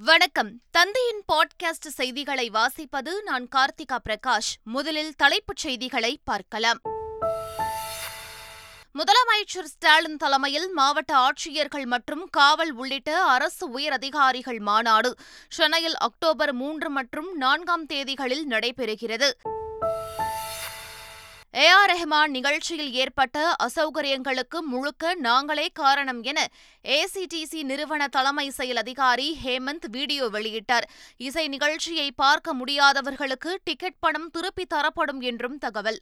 வணக்கம். தந்தையின் பாட்காஸ்ட் செய்திகளை வாசிப்பது நான் கார்த்திகா பிரகாஷ். முதலில் தலைப்புச் செய்திகளை பார்க்கலாம். முதலமைச்சர் ஸ்டாலின் தலைமையில் மாவட்ட ஆட்சியர்கள் மற்றும் காவல் உள்ளிட்ட அரசு உயர் அதிகாரிகள் மாநாடு சென்னையில் அக்டோபர் மூன்று மற்றும் நான்காம் தேதிகளில் நடைபெறுகிறது. ஏ ஆர் நிகழ்ச்சியில் ஏற்பட்ட அசௌகரியங்களுக்கு முழுக்க நாங்களே காரணம் என ஏசிடிசி நிறுவன தலைமை செயல் அதிகாரி ஹேமந்த் வீடியோ வெளியிட்டார். இசை நிகழ்ச்சியை பார்க்க முடியாதவர்களுக்கு டிக்கெட் பணம் திருப்பி தரப்படும் என்றும் தகவல்.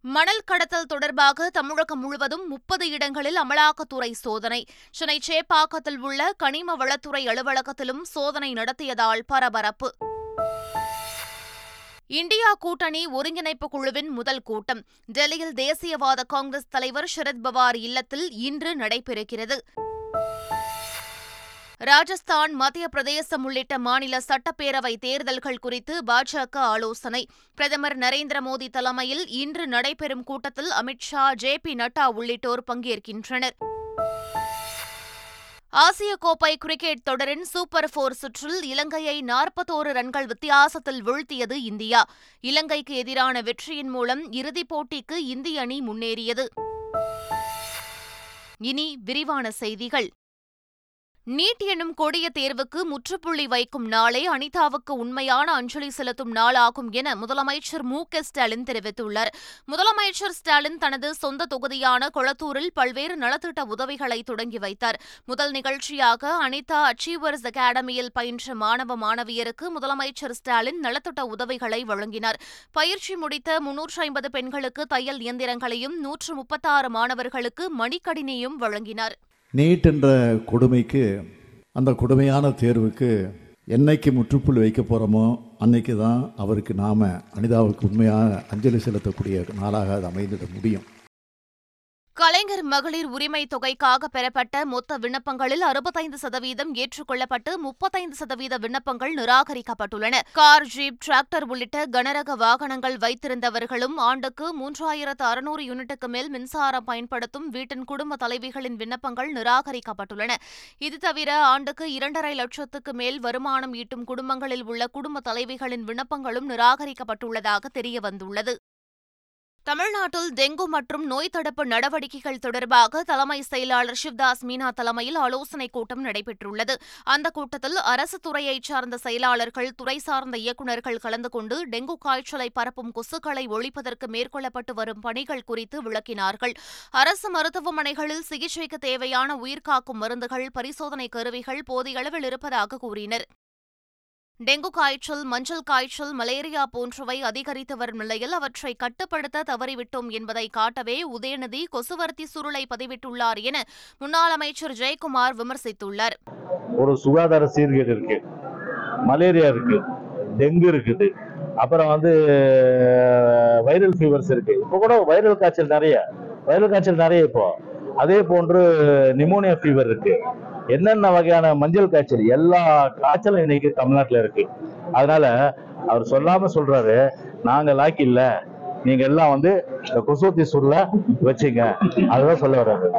மணல் கடத்தல் தொடர்பாக தமிழகம் முழுவதும் முப்பது இடங்களில் அமலாக்கத்துறை சோதனை. சென்னை சேப்பாக்கத்தில் உள்ள கனிம வளத்துறை அலுவலகத்திலும் சோதனை நடத்தியதால் பரபரப்பு. இந்தியா கூட்டணி ஒருங்கிணைப்பு குழுவின் முதல் கூட்டம். டெல்லியில் தேசியவாத காங்கிரஸ் தலைவர் சரத் பவார் இல்லத்தில் இன்று நடைபெறுகிறது. ராஜஸ்தான் மத்திய பிரதேசம் உள்ளிட்ட மாநில சட்டப்பேரவை தேர்தல்கள் குறித்து பாஜக ஆலோசனை. பிரதமர் நரேந்திர மோடி தலைமையில் இன்று நடைபெறும் கூட்டத்தில் அமித் ஷா ஜே பி நட்டா உள்ளிட்டோர் பங்கேற்கின்றனர். ஆசிய கோப்பை கிரிக்கெட் தொடரின் சூப்பர் போர் சுற்றில் இலங்கையை நாற்பத்தோரு ரன்கள் வித்தியாசத்தில் வீழ்த்தியது இந்தியா. இலங்கைக்கு எதிரான வெற்றியின் மூலம் இறுதிப் போட்டிக்கு இந்திய அணி முன்னேறியது. இனி விரிவான செய்திகள். நீட் எனும் கொடிய தேர்வுக்கு முற்றுப்புள்ளி வைக்கும் நாளே அனிதாவுக்கு உண்மையான அஞ்சலி செலுத்தும் நாளாகும் என முதலமைச்சர் மு க ஸ்டாலின் தெரிவித்துள்ளார். முதலமைச்சர் ஸ்டாலின் தனது சொந்த தொகுதியான கொளத்தூரில் பல்வேறு நலத்திட்ட உதவிகளை தொடங்கி வைத்தார். முதல் நிகழ்ச்சியாக அனிதா அச்சீவர்ஸ் அகாடமியில் பயின்ற மாணவ மாணவியருக்கு முதலமைச்சர் ஸ்டாலின் நலத்திட்ட உதவிகளை வழங்கினார். பயிற்சி முடித்த முன்னூற்று ஐம்பது பெண்களுக்கு தையல் இயந்திரங்களையும் நூற்று முப்பத்தாறு மாணவர்களுக்கு மணிக்கடினையும் வழங்கினார். நீட் என்ற கொடுமைக்கு அந்த கொடுமையான தேர்வுக்கு என்னைக்கு முற்றுப்புள்ளி வைக்க போகிறோமோ அன்னைக்கு தான் அவருக்கு நாம் அனிதாவுக்கு உண்மையாக அஞ்சலி செலுத்தக்கூடிய நாளாக அது அமைந்திட முடியும். கலைஞர் மகளிர் உரிமை தொகைக்காக பெறப்பட்ட மொத்த விண்ணப்பங்களில் அறுபத்தைந்து சதவீதம் ஏற்றுக்கொள்ளப்பட்டு முப்பத்தைந்து சதவீத விண்ணப்பங்கள் நிராகரிக்கப்பட்டுள்ளன. கார் ஜீப் டிராக்டர் உள்ளிட்ட கனரக வாகனங்கள் வைத்திருந்தவர்களும் ஆண்டுக்கு மூன்றாயிரத்து அறுநூறு யூனிட்டுக்கு மேல் மின்சாரம் பயன்படுத்தும் வீட்டின் குடும்ப தலைவிகளின் விண்ணப்பங்கள் நிராகரிக்கப்பட்டுள்ளன. இது தவிர ஆண்டுக்கு இரண்டரை லட்சத்துக்கு மேல் வருமானம் ஈட்டும் குடும்பங்களில் உள்ள குடும்ப தலைவிகளின் விண்ணப்பங்களும் நிராகரிக்கப்பட்டுள்ளதாக தெரியவந்துள்ளது. தமிழ்நாட்டில் டெங்கு மற்றும் நோய் தடுப்பு நடவடிக்கைகள் தொடர்பாக தலைமை செயலாளர் சிவ்தாஸ் மீனா தலைமையில் ஆலோசனைக் கூட்டம் நடைபெற்றுள்ளது. அந்த கூட்டத்தில் அரசு துறையைச் சார்ந்த செயலாளர்கள் துறை சார்ந்த இயக்குநர்கள் கலந்து கொண்டு டெங்கு காய்ச்சலை பரப்பும் கொசுக்களை ஒழிப்பதற்கு மேற்கொள்ளப்பட்டு வரும் பணிகள் குறித்து விளக்கினார்கள். அரசு மருத்துவமனைகளில் சிகிச்சைக்கு தேவையான உயிர்காக்கும் மருந்துகள் பரிசோதனை கருவிகள் போதிய அளவில் இருப்பதாக கூறினர். டெங்கு காய்ச்சல் மஞ்சள் காய்ச்சல் மலேரியா போன்றவை அதிகரித்து வரும் நிலையில் அவற்றை கட்டுப்படுத்த தவறிவிட்டோம் என்பதை காட்டவே உதயநிதி கொசுவர்த்தி சுருளை பதிவிட்டுள்ளார் என முன்னாள் அமைச்சர் ஜெயக்குமார் விமர்சித்துள்ளார். ஒரு சுகாதார சீர்கேடு இருக்கு மலேரியா இருக்கு டெங்கு இருக்குது அப்புறம் வந்து வைரல் ஃபீவர்ஸ் இருக்கு. இப்போ கூட வைரல் காய்ச்சல் நிறைய வைரல் காய்ச்சல் நிறைய இப்போ. அதே போன்று நிமோனியா ஃபீவர் இருக்கு. என்னென்ன வகையான மஞ்சள் காய்ச்சல்? எல்லா காய்ச்சலும் இன்னைக்கு தமிழ்நாட்டில் இருக்கு. அதனால அவர் சொல்லாம சொல்றாரு நாங்க லாக்கி இல்ல. நீங்க எல்லாம் வந்து இந்த கொசுவத்தி சுருள வச்சுங்க. அதுதான் சொல்ல வர்றாரு.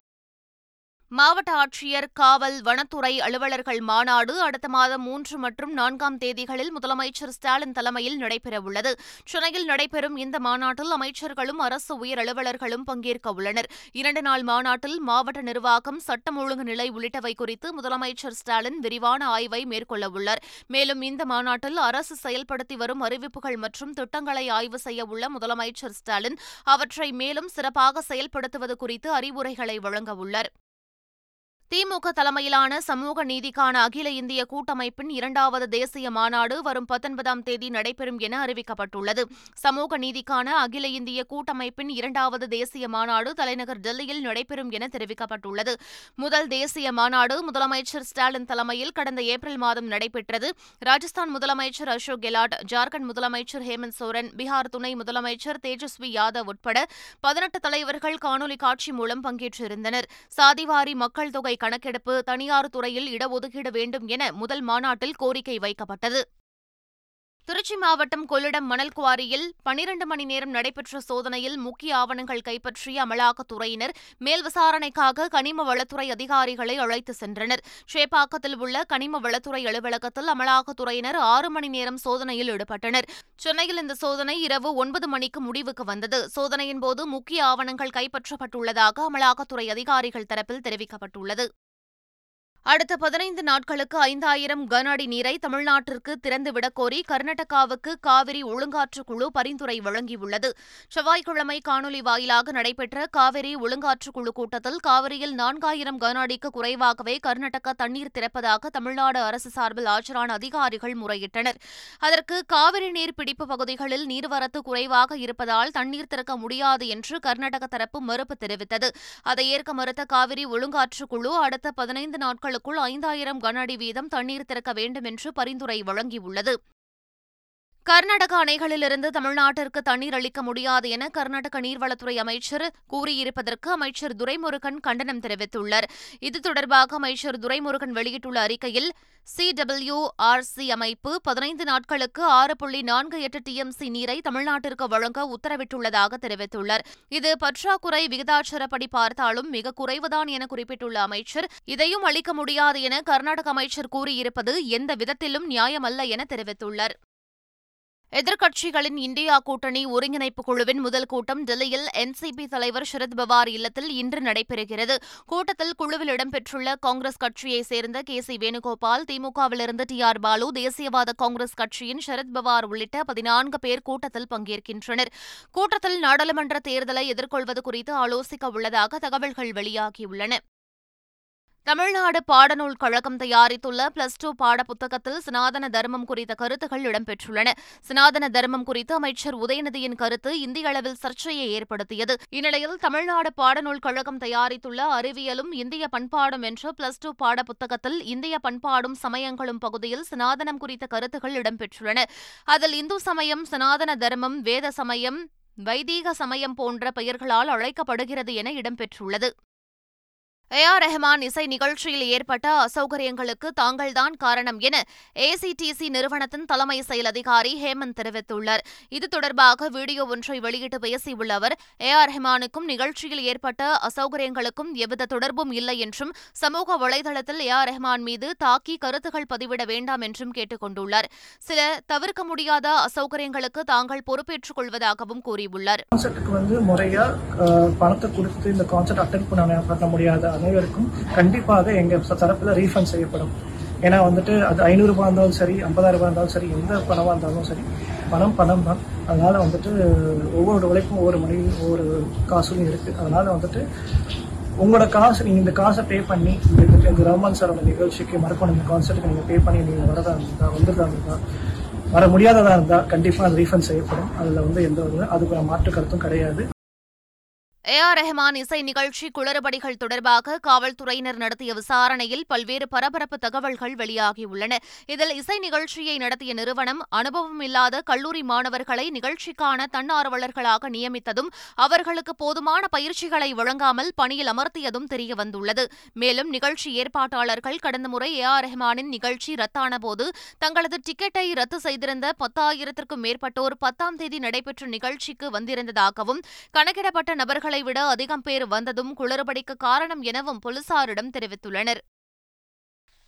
மாவட்ட ஆட்சியர் காவல் வனத்துறை அலுவலர்கள் மாநாடு அடுத்த மாதம் மூன்று மற்றும் நான்காம் தேதிகளில் முதலமைச்சர் ஸ்டாலின் தலைமையில் நடைபெறவுள்ளது. சென்னையில் நடைபெறும் இந்த மாநாட்டில் அமைச்சர்களும் அரசு உயர் அலுவலர்களும் பங்கேற்க உள்ளனர். இரண்டு நாள் மாநாட்டில் மாவட்ட நிர்வாகம் சட்டம் ஒழுங்கு நிலை உள்ளிட்டவை குறித்து முதலமைச்சர் ஸ்டாலின் விரிவான ஆய்வை மேற்கொள்ளவுள்ளார் மேலும் இந்த மாநாட்டில் அரசு செயல்படுத்தி வரும் அறிவிப்புகள் மற்றும் திட்டங்களை ஆய்வு செய்ய உள்ள முதலமைச்சர் ஸ்டாலின் அவற்றை மேலும் சிறப்பாக செயல்படுத்துவது குறித்து அறிவுரைகளை வழங்கவுள்ளார் திமுக தலைமையிலான சமூக நீதிக்கான அகில இந்திய கூட்டமைப்பின் இரண்டாவது தேசிய மாநாடு வரும் பத்தொன்பதாம் தேதி நடைபெறும் என அறிவிக்கப்பட்டுள்ளது. சமூக நீதிக்கான அகில இந்திய கூட்டமைப்பின் இரண்டாவது தேசிய மாநாடு தலைநகர் டெல்லியில் நடைபெறும் என தெரிவிக்கப்பட்டுள்ளது. முதல் தேசிய மாநாடு முதலமைச்சர் ஸ்டாலின் தலைமையில் கடந்த ஏப்ரல் மாதம் நடைபெற்றது. ராஜஸ்தான் முதலமைச்சர் அசோக் கெலாட் ஜார்க்கண்ட் முதலமைச்சர் ஹேமந்த் சோரன் பீகார் துணை முதலமைச்சர் தேஜஸ்வி யாதவ் உட்பட பதினெட்டு தலைவர்கள் காணொலி காட்சி மூலம் பங்கேற்றிருந்தனர். சாதிவாரி மக்கள் தொகை கணக்கெடுப்பு தனியார் துறையில் இடஒதுக்கீடு வேண்டும் என முதல் மாநாட்டில் கோரிக்கை வைக்கப்பட்டது. திருச்சி மாவட்டம் கொள்ளிடம் மணல் குவாரியில் பனிரண்டு மணி நேரம் நடைபெற்ற சோதனையில் முக்கிய ஆவணங்கள் கைப்பற்றிய அமலாக்கத்துறையினர் மேல் விசாரணைக்காக கனிம வளத்துறை அதிகாரிகளை அழைத்து சென்றனர். சேப்பாக்கத்தில் உள்ள கனிம வளத்துறை அலுவலகத்தில் அமலாக்கத்துறையினர் ஆறு மணி நேரம் சோதனையில் ஈடுபட்டனர். சென்னையில் இந்த சோதனை இரவு ஒன்பது மணிக்கு முடிவுக்கு வந்தது. சோதனையின் போது முக்கிய ஆவணங்கள் கைப்பற்றப்பட்டுள்ளதாக அமலாக்கத்துறை அதிகாரிகள் தரப்பில் தெரிவிக்கப்பட்டுள்ளது. அடுத்த பதினைந்து நாட்களுக்கு ஐந்தாயிரம் கன அடி நீரை தமிழ்நாட்டிற்கு திறந்துவிடக் கோரி கர்நாடகாவுக்கு காவிரி ஒழுங்காற்று குழு பரிந்துரை வழங்கியுள்ளது. செவ்வாய்க்கிழமை காணொலி வாயிலாக நடைபெற்ற காவிரி ஒழுங்காற்று குழு கூட்டத்தில் காவிரியில் நான்காயிரம் கன அடிக்கு குறைவாகவே கர்நாடகா தண்ணீர் திறப்பதாக தமிழ்நாடு அரசு சார்பில் ஆஜரான அதிகாரிகள் முறையிட்டனர். அதற்கு காவிரி நீர் பிடிப்பு பகுதிகளில் நீர்வரத்து குறைவாக இருப்பதால் தண்ணீர் திறக்க முடியாது என்று கர்நாடக தரப்பு மறுப்பு தெரிவித்தது. அதை ஏற்க மறுத்த காவிரி ஒழுங்காற்று குழு அடுத்த பதினைந்து நாட்கள் நாட்களுக்குள் ஐந்தாயிரம் கன அடி வீதம் தண்ணீர் திறக்க வேண்டும் என்று பரிந்துரை வழங்கியுள்ளது. கர்நாடக அணைகளிலிருந்து தமிழ்நாட்டிற்கு தண்ணீர் அளிக்க முடியாது என கர்நாடக நீர்வளத்துறை அமைச்சர் கூறியிருப்பதற்கு அமைச்சர் துரைமுருகன் கண்டனம் தெரிவித்துள்ளார். இது தொடர்பாக அமைச்சர் துரைமுருகன் வெளியிட்டுள்ள அறிக்கையில் சிடபிள்யூஆர்சி அமைப்பு பதினைந்து நாட்களுக்கு ஆறு புள்ளி நான்கு எட்டு டிஎம்சி நீரை தமிழ்நாட்டிற்கு வழங்க உத்தரவிட்டுள்ளதாக தெரிவித்துள்ளார். இது பற்றாக்குறை விகிதாச்சாரப்படி பார்த்தாலும் மிக குறைவுதான் என குறிப்பிட்டுள்ள அமைச்சர் இதையும் அளிக்க முடியாது என கர்நாடக அமைச்சர் கூறியிருப்பது எந்த விதத்திலும் நியாயமல்ல என தெரிவித்துள்ளார். எதிர்க்கட்சிகளின் இந்தியா கூட்டணி ஒருங்கிணைப்பு குழுவின் முதல் கூட்டம் டெல்லியில் என்சிபி தலைவர் சரத் பவார் இல்லத்தில் இன்று நடைபெறுகிறது. கூட்டத்தில் குழுவில் இடம்பெற்றுள்ள காங்கிரஸ் கட்சியைச் சேர்ந்த கே சி வேணுகோபால் திமுகவிலிருந்து டி ஆர் பாலு தேசியவாத காங்கிரஸ் கட்சியின் சரத் பவார் உள்ளிட்ட பதினான்கு பேர் கூட்டத்தில் பங்கேற்கின்றனர். கூட்டத்தில் நாடாளுமன்ற தேர்தலை எதிர்கொள்வது குறித்து ஆலோசிக்க உள்ளதாக தகவல்கள் வெளியாகியுள்ளன. தமிழ்நாடு பாடநூல் கழகம் தயாரித்துள்ள பிளஸ் டூ பாடப்புத்தகத்தில் சனாதன தர்மம் குறித்த கருத்துகள் இடம்பெற்றுள்ளன. சனாதன தர்மம் குறித்து அமைச்சர் உதயநிதியின் கருத்து இந்திய அளவில் சர்ச்சையை ஏற்படுத்தியது. இந்நிலையில் தமிழ்நாடு பாடநூல் கழகம் தயாரித்துள்ள அறிவியலும் இந்திய பண்பாடும் என்ற பிளஸ் டூ பாடப்புத்தகத்தில் இந்திய பண்பாடும் சமயங்களும் பகுதியில் சனாதனம் குறித்த கருத்துகள் இடம்பெற்றுள்ளன. அதில் இந்து சமயம் சனாதன தர்மம் வேத சமயம் வைதீக சமயம் போன்ற பெயர்களால் அழைக்கப்படுகிறது என இடம்பெற்றுள்ளது. ஏ ஆர் ரெஹமான் இசை நிகழ்ச்சியில் ஏற்பட்ட அசௌகரியங்களுக்கு தாங்கள்தான் காரணம் என ஏசிடிசி நிறுவனத்தின் தலைமை செயல் அதிகாரி ஹேமந்த் தெரிவித்துள்ளார். இது தொடர்பாக வீடியோ ஒன்றை வெளியிட்டு பேசியுள்ள அவர் ஏ ஆர் ரெஹமானுக்கும் நிகழ்ச்சியில் ஏற்பட்ட அசௌகரியங்களுக்கும் எவ்வித தொடர்பும் இல்லை என்றும் சமூக வலைதளத்தில் ஏ ஆர் ரெஹமான் மீது தாக்கி கருத்துகள் பதிவிட வேண்டாம் என்றும் கேட்டுக் கொண்டுள்ளார் சில தவிர்க்க முடியாத அசௌகரியங்களுக்கு தாங்கள் பொறுப்பேற்றுக் கொள்வதாகவும் கூறியுள்ளார். வந்து முறையா பணத்தை கொடுத்து இந்த கான்சர்ட் அட்டன் பண்ண முடியாத அனைவருக்கும் கண்டிப்பாக எங்கள் தரப்பில் ரீஃபண்ட் செய்யப்படும். ஏன்னா வந்துட்டு அது ஐநூறுரூபா இருந்தாலும் சரி ஐம்பதாயிரரூபா இருந்தாலும் சரி எந்த பணமாக இருந்தாலும் சரி பணம் பணம் தான். அதனால் வந்துட்டு ஒவ்வொரு உழைப்பும் ஒவ்வொரு மணியும் ஒவ்வொரு காசும் இருக்குது அதனால் வந்துட்டு உங்களோட காசு நீங்கள் இந்த காசை பே பண்ணி இந்த இந்த ரஹ்மான் சாரோட நிகழ்ச்சிக்கு மறக்கணும். இந்த கான்சர்ட்டுக்கு நீங்கள் பே பண்ணி நீங்கள் வரதா இருந்தால் வந்துருதா இருந்தால் வர முடியாததாக இருந்தால் கண்டிப்பாக அது ரீஃபண்ட் செய்யப்படும். அதில் வந்து எந்த ஒரு அதுக்கு மாற்று கருத்தும் கிடையாது. ஏ. ஆர். ரெஹமான் இசை நிகழ்ச்சி குளறுபடிகள் தொடர்பாக காவல்துறையினர் நடத்திய விசாரணையில் பல்வேறு பரபரப்பு தகவல்கள் வெளியாகியுள்ளன. இதில் இசை நிகழ்ச்சியை நடத்திய நிறுவனம் அனுபவம் இல்லாத கல்லூரி மாணவர்களை நிகழ்ச்சிக்கான தன்னார்வலர்களாக நியமித்ததும் அவர்களுக்கு போதுமான பயிற்சிகளை வழங்காமல் பணியில் அமர்த்தியதும் தெரியவந்துள்ளது. மேலும் நிகழ்ச்சி ஏற்பாட்டாளர்கள் கடந்த முறை ஏ. ஆர். ரெஹமானின் நிகழ்ச்சி ரத்தான போது தங்களது டிக்கெட்டை ரத்து செய்திருந்த பத்தாயிரத்திற்கும் மேற்பட்டோர் பத்தாம் தேதி நடைபெற்ற நிகழ்ச்சிக்கு வந்திருந்ததாகவும் கணக்கிடப்பட்ட நபர்கள் விட அதிகம் பேர் வந்ததும் குளறுபடிக்கு காரணம் எனவும் போலீசாரிடம் தெரிவித்துள்ளனர்.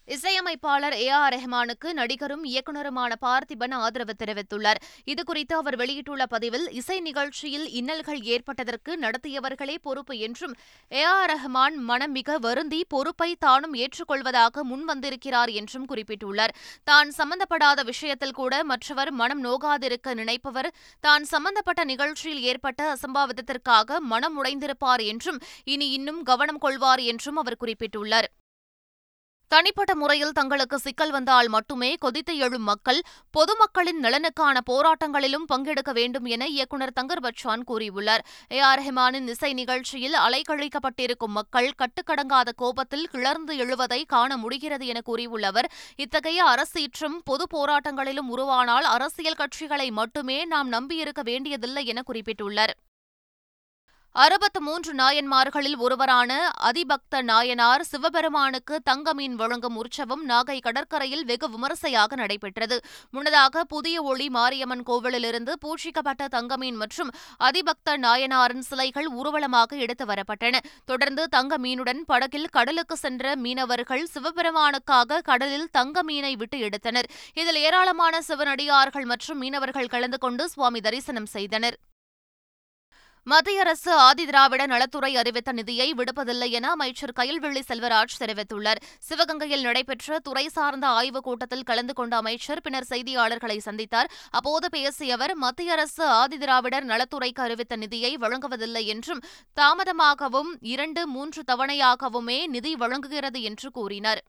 இசையமைப்பாளர் ஏ ஆர் ரெஹ்மானுக்கு நடிகரும் இயக்குநருமான பார்த்திபன் ஆதரவு தெரிவித்துள்ளார். இதுகுறித்து அவர் வெளியிட்டுள்ள பதிவில் இசை நிகழ்ச்சியில் இன்னல்கள் ஏற்பட்டதற்கு நடத்தியவர்களே பொறுப்பு என்றும் ஏ ஆர் ரஹ்மான் மனம் மிக வருந்தி பொறுப்பை தானும் ஏற்றுக்கொள்வதாக முன்வந்திருக்கிறார் என்றும் குறிப்பிட்டுள்ளார். தான் சம்பந்தப்படாத விஷயத்தில் கூட மற்றவர் மனம் நோகாதிருக்க நினைப்பவர் தான் சம்பந்தப்பட்ட நிகழ்ச்சியில் ஏற்பட்ட அசம்பாவிதத்திற்காக மனம் உடைந்திருப்பார் என்றும் இனி இன்னும் கவனம் கொள்வார் என்றும் அவர் குறிப்பிட்டுள்ளார். தனிப்பட்ட முறையில் தங்களுக்கு சிக்கல் வந்தால் மட்டுமே கொதித்து எழும் மக்கள் பொதுமக்களின் நலனுக்கான போராட்டங்களிலும் பங்கெடுக்க வேண்டும் என இயக்குநர் தங்கர் பச்சான் கூறியுள்ளார். ஏ. ஆர். ரஹ்மானின் இசை நிகழ்ச்சியில் அலைக்கழிக்கப்பட்டிருக்கும் மக்கள் கட்டுக்கடங்காத கோபத்தில் கிளர்ந்து எழுவதை காண முடிகிறது என கூறியுள்ள அவர் இத்தகைய அரசீற்றும் பொது போராட்டங்களிலும் உருவானால் அரசியல் கட்சிகளை மட்டுமே நாம் நம்பியிருக்க வேண்டியதில்லை என குறிப்பிட்டுள்ளார். அறுபத்து மூன்று நாயன்மார்களில் ஒருவரான அதிபக்த நாயனார் சிவபெருமானுக்கு தங்க மீன் வழங்கும் உற்சவம் நாகை கடற்கரையில் வெகு விமரிசையாக நடைபெற்றது. முன்னதாக புதிய ஒளி மாரியம்மன் கோவிலிலிருந்து பூஷிக்கப்பட்ட தங்கமீன் மற்றும் அதிபக்த நாயனாரின் சிலைகள் ஊர்வலமாக எடுத்து வரப்பட்டன. தொடர்ந்து தங்க மீனுடன் படகில் கடலுக்கு சென்ற மீனவர்கள் சிவபெருமானுக்காக கடலில் தங்க மீனை விட்டு எடுத்தனர். இதில் ஏராளமான சிவனடியார்கள் மற்றும் மீனவர்கள் கலந்து கொண்டு சுவாமி தரிசனம் செய்தனர். மத்திய அரசு ஆதிதிராவிட நலத்துறை அறிவித்த நிதியை விடுப்பதில்லை என அமைச்சர் கயல்வெள்ளி செல்வராஜ் தெரிவித்துள்ளார். சிவகங்கையில் நடைபெற்ற துறை சார்ந்த ஆய்வுக் கூட்டத்தில் கலந்து கொண்ட அமைச்சர் பின்னர் செய்தியாளர்களை சந்தித்தார். அப்போது பேசிய அவர் மத்திய அரசு ஆதிதிராவிடர் நலத்துறைக்கு அறிவித்த நிதியை வழங்குவதில்லை என்றும் தாமதமாகவும் இரண்டு மூன்று தவணையாகவுமே நிதி வழங்குகிறது என்று கூறினார்.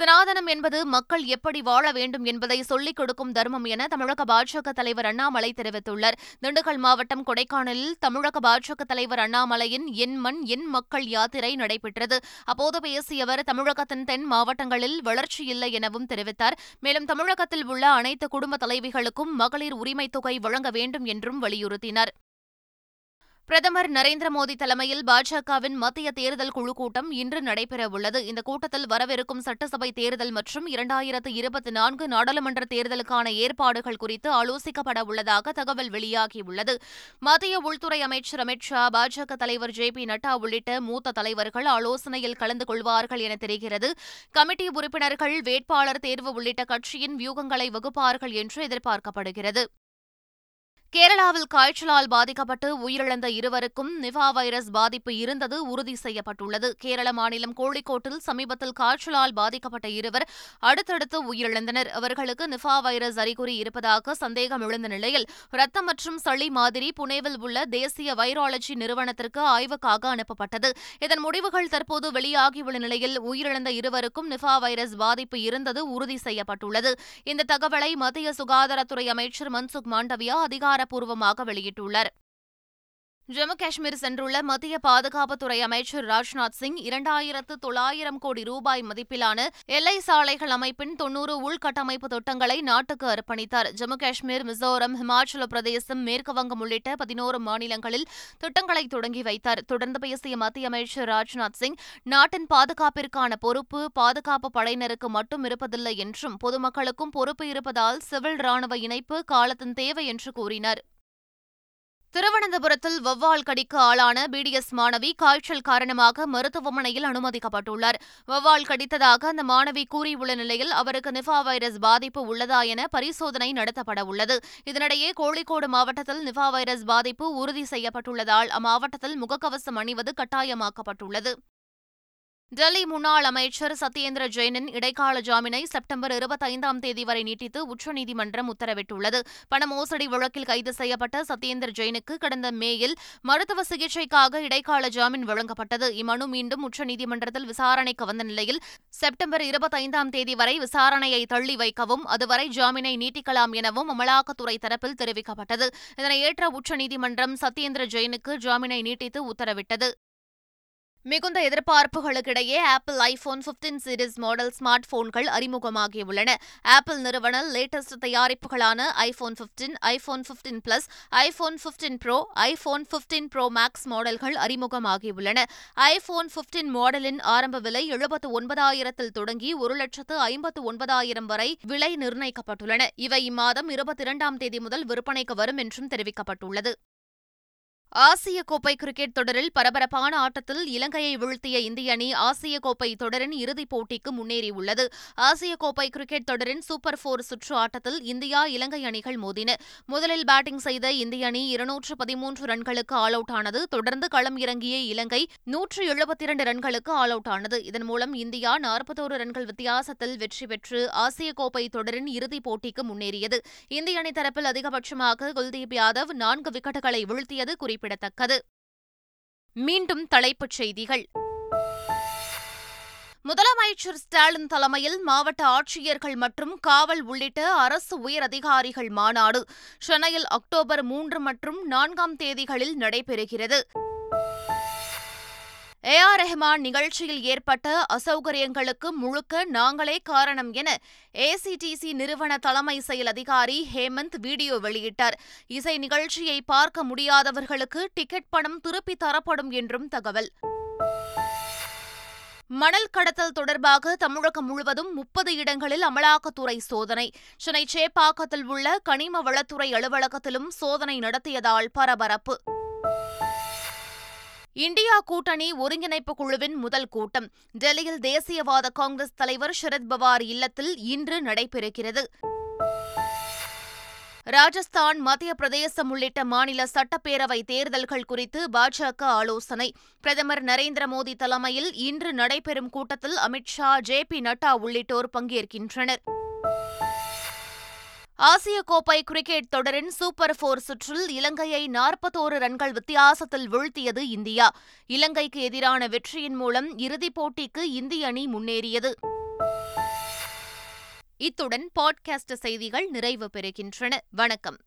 சனாதனம் என்பது மக்கள் எப்படி வாழ வேண்டும் என்பதை சொல்லிக் கொடுக்கும் தர்மம் என தமிழக பாஜக தலைவர் அண்ணாமலை தெரிவித்துள்ளார். திண்டுக்கல் மாவட்டம் கொடைக்கானலில் தமிழக பாஜக தலைவர் அண்ணாமலையின் என் மண் என் மக்கள் யாத்திரை நடைபெற்றது. அப்போது பேசிய அவர் தமிழகத்தின் தென் மாவட்டங்களில் வளர்ச்சி இல்லை எனவும் தெரிவித்தார். மேலும் தமிழகத்தில் உள்ள அனைத்து குடும்ப தலைவிகளுக்கும் மகளிர் உரிமைத் தொகை வழங்க வேண்டும் என்றும் வலியுறுத்தினார். பிரதமர் நரேந்திர மோடி தலைமையில் பாஜகவின் மத்திய தேர்தல் குழு கூட்டம் இன்று நடைபெறவுள்ளது இந்த கூட்டத்தில் வரவிருக்கும் சட்டசபை தேர்தல் மற்றும் இரண்டாயிரத்து இருபத்தி நான்கு நாடாளுமன்ற தேர்தலுக்கான ஏற்பாடுகள் குறித்து ஆலோசிக்கப்பட உள்ளதாக தகவல் வெளியாகியுள்ளது. மத்திய உள்துறை அமைச்சர் அமித் ஷா பாஜக தலைவர் ஜே பி நட்டா உள்ளிட்ட மூத்த தலைவர்கள் ஆலோசனையில் கலந்து கொள்வார்கள் என தெரிகிறது. கமிட்டி உறுப்பினர்கள் வேட்பாளர் தேர்வு உள்ளிட்ட கட்சியின் வியூகங்களை வகுப்பார்கள் என்று எதிர்பார்க்கப்படுகிறது. கேரளாவில் காய்ச்சலால் பாதிக்கப்பட்டு உயிரிழந்த இருவருக்கும் நிவா வைரஸ் பாதிப்பு இருந்தது உறுதி செய்யப்பட்டுள்ளது. கேரள மாநிலம் கோழிக்கோட்டில் சமீபத்தில் காய்ச்சலால் பாதிக்கப்பட்ட இருவர் அடுத்தடுத்து உயிரிழந்தனர். அவர்களுக்கு நிபா வைரஸ் அறிகுறி இருப்பதாக சந்தேகம் எழுந்த நிலையில் ரத்தம் மற்றும் சளி மாதிரி புனேவில் உள்ள தேசிய வைராலஜி நிறுவனத்திற்கு ஆய்வுக்காக அனுப்பப்பட்டது. இதன் முடிவுகள் தற்போது வெளியாகியுள்ள நிலையில் உயிரிழந்த இருவருக்கும் நிஃபா வைரஸ் பாதிப்பு இருந்தது உறுதி செய்யப்பட்டுள்ளது. இந்த தகவலை மத்திய சுகாதாரத்துறை அமைச்சர் மன்சுக் மாண்டவியா அதிகார அதிகாரப்பூர்வமாக வெளியிட்டுள்ளார். ஜம்மு காஷ்மீர் சென்றுள்ள மத்திய பாதுகாப்புத்துறை அமைச்சர் ராஜ்நாத் சிங் இரண்டாயிரத்து தொள்ளாயிரம் கோடி ரூபாய் மதிப்பிலான எல்லை சாலைகள் அமைப்பின் தொன்னூறு உள்கட்டமைப்பு திட்டங்களை நாட்டுக்கு அர்ப்பணித்தார். ஜம்மு காஷ்மீர் மிசோரம் ஹிமாச்சல பிரதேசம் மேற்குவங்கம் உள்ளிட்ட பதினோரு மாநிலங்களில் திட்டங்களை தொடங்கி வைத்தார். தொடர்ந்து பேசிய மத்திய அமைச்சர் ராஜ்நாத் சிங் நாட்டின் பாதுகாப்பிற்கான பொறுப்பு பாதுகாப்பு படையினருக்கு மட்டும் இருப்பதில்லை என்றும் பொதுமக்களுக்கும் பொறுப்பு இருப்பதால் சிவில் ராணுவ இணைப்பு காலத்தின் தேவை என்று கூறினார். திருவனந்தபுரத்தில் வவ்வால் கடிக்கு ஆளான பிடிஎஸ் மாணவி காய்ச்சல் காரணமாக மருத்துவமனையில் அனுமதிக்கப்பட்டுள்ளார். வவ்வால் கடித்ததாக அந்த மாணவி கூறியுள்ள நிலையில் அவருக்கு நிஃபா வைரஸ் பாதிப்பு உள்ளதா என பரிசோதனை நடத்தப்பட உள்ளது. இதனிடையே கோழிக்கோடு மாவட்டத்தில் நிஃபா வைரஸ் பாதிப்பு உறுதி செய்யப்பட்டுள்ளதால் அம்மாவட்டத்தில் முகக்கவசம் அணிவது கட்டாயமாக்கப்பட்டுள்ளது. டெல்லி முன்னாள் அமைச்சர் சத்யேந்திர ஜெயினின் இடைக்கால ஜாமீனை செப்டம்பர் இருபத்தைந்தாம் தேதி வரை நீட்டித்து உச்சநீதிமன்றம் உத்தரவிட்டுள்ளது. பண மோசடி வழக்கில் கைது செய்யப்பட்ட சத்யேந்திர ஜெயினுக்கு கடந்த மேயில் மருத்துவ சிகிச்சைக்காக இடைக்கால ஜாமீன் வழங்கப்பட்டது. இம்மனு மீண்டும் உச்சநீதிமன்றத்தில் விசாரணைக்கு வந்த நிலையில் செப்டம்பர் இருபத்தைந்தாம் தேதி வரை விசாரணையை தள்ளி வைக்கவும் அதுவரை ஜாமீனை நீட்டிக்கலாம் எனவும் அமலாக்கத்துறை தரப்பில் தெரிவிக்கப்பட்டது. இதனை ஏற்ற உச்சநீதிமன்றம் சத்யேந்திர ஜெயினுக்கு ஜாமீனை நீட்டித்து உத்தரவிட்டது. மிகுந்த எதிர்பார்ப்புகளுக்கிடையே Apple iPhone fifteen series model smart போன்கள் அறிமுகமாகியுள்ளன. ஆப்பிள் நிறுவன latest தயாரிப்புகளான iPhone fifteen iPhone fifteen plus iPhone fifteen pro iPhone fifteen pro max மாடல்கள் அறிமுகமாகியுள்ளன. ஐபோன் பிப்டீன் மாடலின் ஆரம்ப விலை எழுபத்து ஒன்பதாயிரத்தில் தொடங்கி ஒரு லட்சத்து ஐம்பத்து ஒன்பதாயிரம் வரை விலை நிர்ணயிக்கப்பட்டுள்ளன. இவை இம்மாதம் இருபத்தி இரண்டாம் தேதி முதல் விற்பனைக்கு வரும் என்றும் தெரிவிக்கப்பட்டுள்ளது. ஆசிய கோப்பை கிரிக்கெட் தொடரில் பரபரப்பான ஆட்டத்தில் இலங்கையை வீழ்த்திய இந்திய அணி ஆசிய கோப்பை தொடரின் இறுதிப் போட்டிக்கு முன்னேறியுள்ளது. ஆசிய கோப்பை கிரிக்கெட் தொடரின் சூப்பர் போர் சுற்று ஆட்டத்தில் இந்தியா இலங்கை அணிகள் மோதின. முதலில் பேட்டிங் செய்த இந்திய அணி இருநூற்று பதிமூன்று ரன்களுக்கு ஆல் அவுட் ஆனது. தொடர்ந்து களம் இறங்கிய இலங்கை நூற்று எழுபத்தி இரண்டு ரன்களுக்கு ஆல் அவுட் ஆனது. இதன் மூலம் இந்தியா நாற்பத்தோரு ரன்கள் வித்தியாசத்தில் வெற்றி பெற்று ஆசிய கோப்பை தொடரின் இறுதிப் போட்டிக்கு முன்னேறியது. இந்திய அணி தரப்பில் அதிகபட்சமாக குல்தீப் யாதவ் நான்கு விக்கெட்டுகளை வீழ்த்தியது குறிப்பிடத்தக்கது மீண்டும் தலைப்புச் செய்திகள். முதலமைச்சர் ஸ்டாலின் தலைமையில் மாவட்ட ஆட்சியர்கள் மற்றும் காவல் உள்ளிட்ட அரசு உயர் அதிகாரிகள் மாநாடு சென்னையில் அக்டோபர் மூன்று மற்றும் நான்காம் தேதிகளில் நடைபெறுகிறது. ஏ ஆர் ரெஹ்மான் நிகழ்ச்சியில் ஏற்பட்ட அசௌகரியங்களுக்கு முழுக்க நாங்களே காரணம் என ஏசிடிசி நிறுவன தலைமை செயல் அதிகாரி ஹேமந்த் வீடியோ வெளியிட்டார். இசை நிகழ்ச்சியை பார்க்க முடியாதவர்களுக்கு டிக்கெட் பணம் திருப்பி தரப்படும் என்றும் தகவல். மணல் கடத்தல் தொடர்பாக தமிழகம் முழுவதும் முப்பது இடங்களில் அமலாக்கத்துறை சோதனை. சென்னை சேப்பாக்கத்தில் உள்ள கனிம வளத்துறை அலுவலகத்திலும் சோதனை நடத்தியதால் பரபரப்பு. இந்தியா கூட்டணி ஒருங்கிணைப்பு குழுவின் முதல் கூட்டம். டெல்லியில் தேசியவாத காங்கிரஸ் தலைவர் சரத்பவார் இல்லத்தில் இன்று நடைபெறுகிறது. ராஜஸ்தான் மத்திய பிரதேசம் உள்ளிட்ட மாநில சட்டப்பேரவை தேர்தல்கள் குறித்து பாஜக ஆலோசனை. பிரதமர் நரேந்திர மோடி தலைமையில் இன்று நடைபெறும் கூட்டத்தில் அமித்ஷா ஜே பி நட்டா உள்ளிட்டோர் பங்கேற்கின்றனர். ஆசிய கோப்பை கிரிக்கெட் தொடரின் சூப்பர் போர் சுற்றில் இலங்கையை நாற்பத்தோரு ரன்கள் வித்தியாசத்தில் வீழ்த்தியது இந்தியா. இலங்கைக்கு எதிரான வெற்றியின் மூலம் இறுதிப் போட்டிக்கு இந்திய அணி முன்னேறியது. இத்துடன் பாட்காஸ்ட் செய்திகள் நிறைவு பெறுகின்றன. வணக்கம்.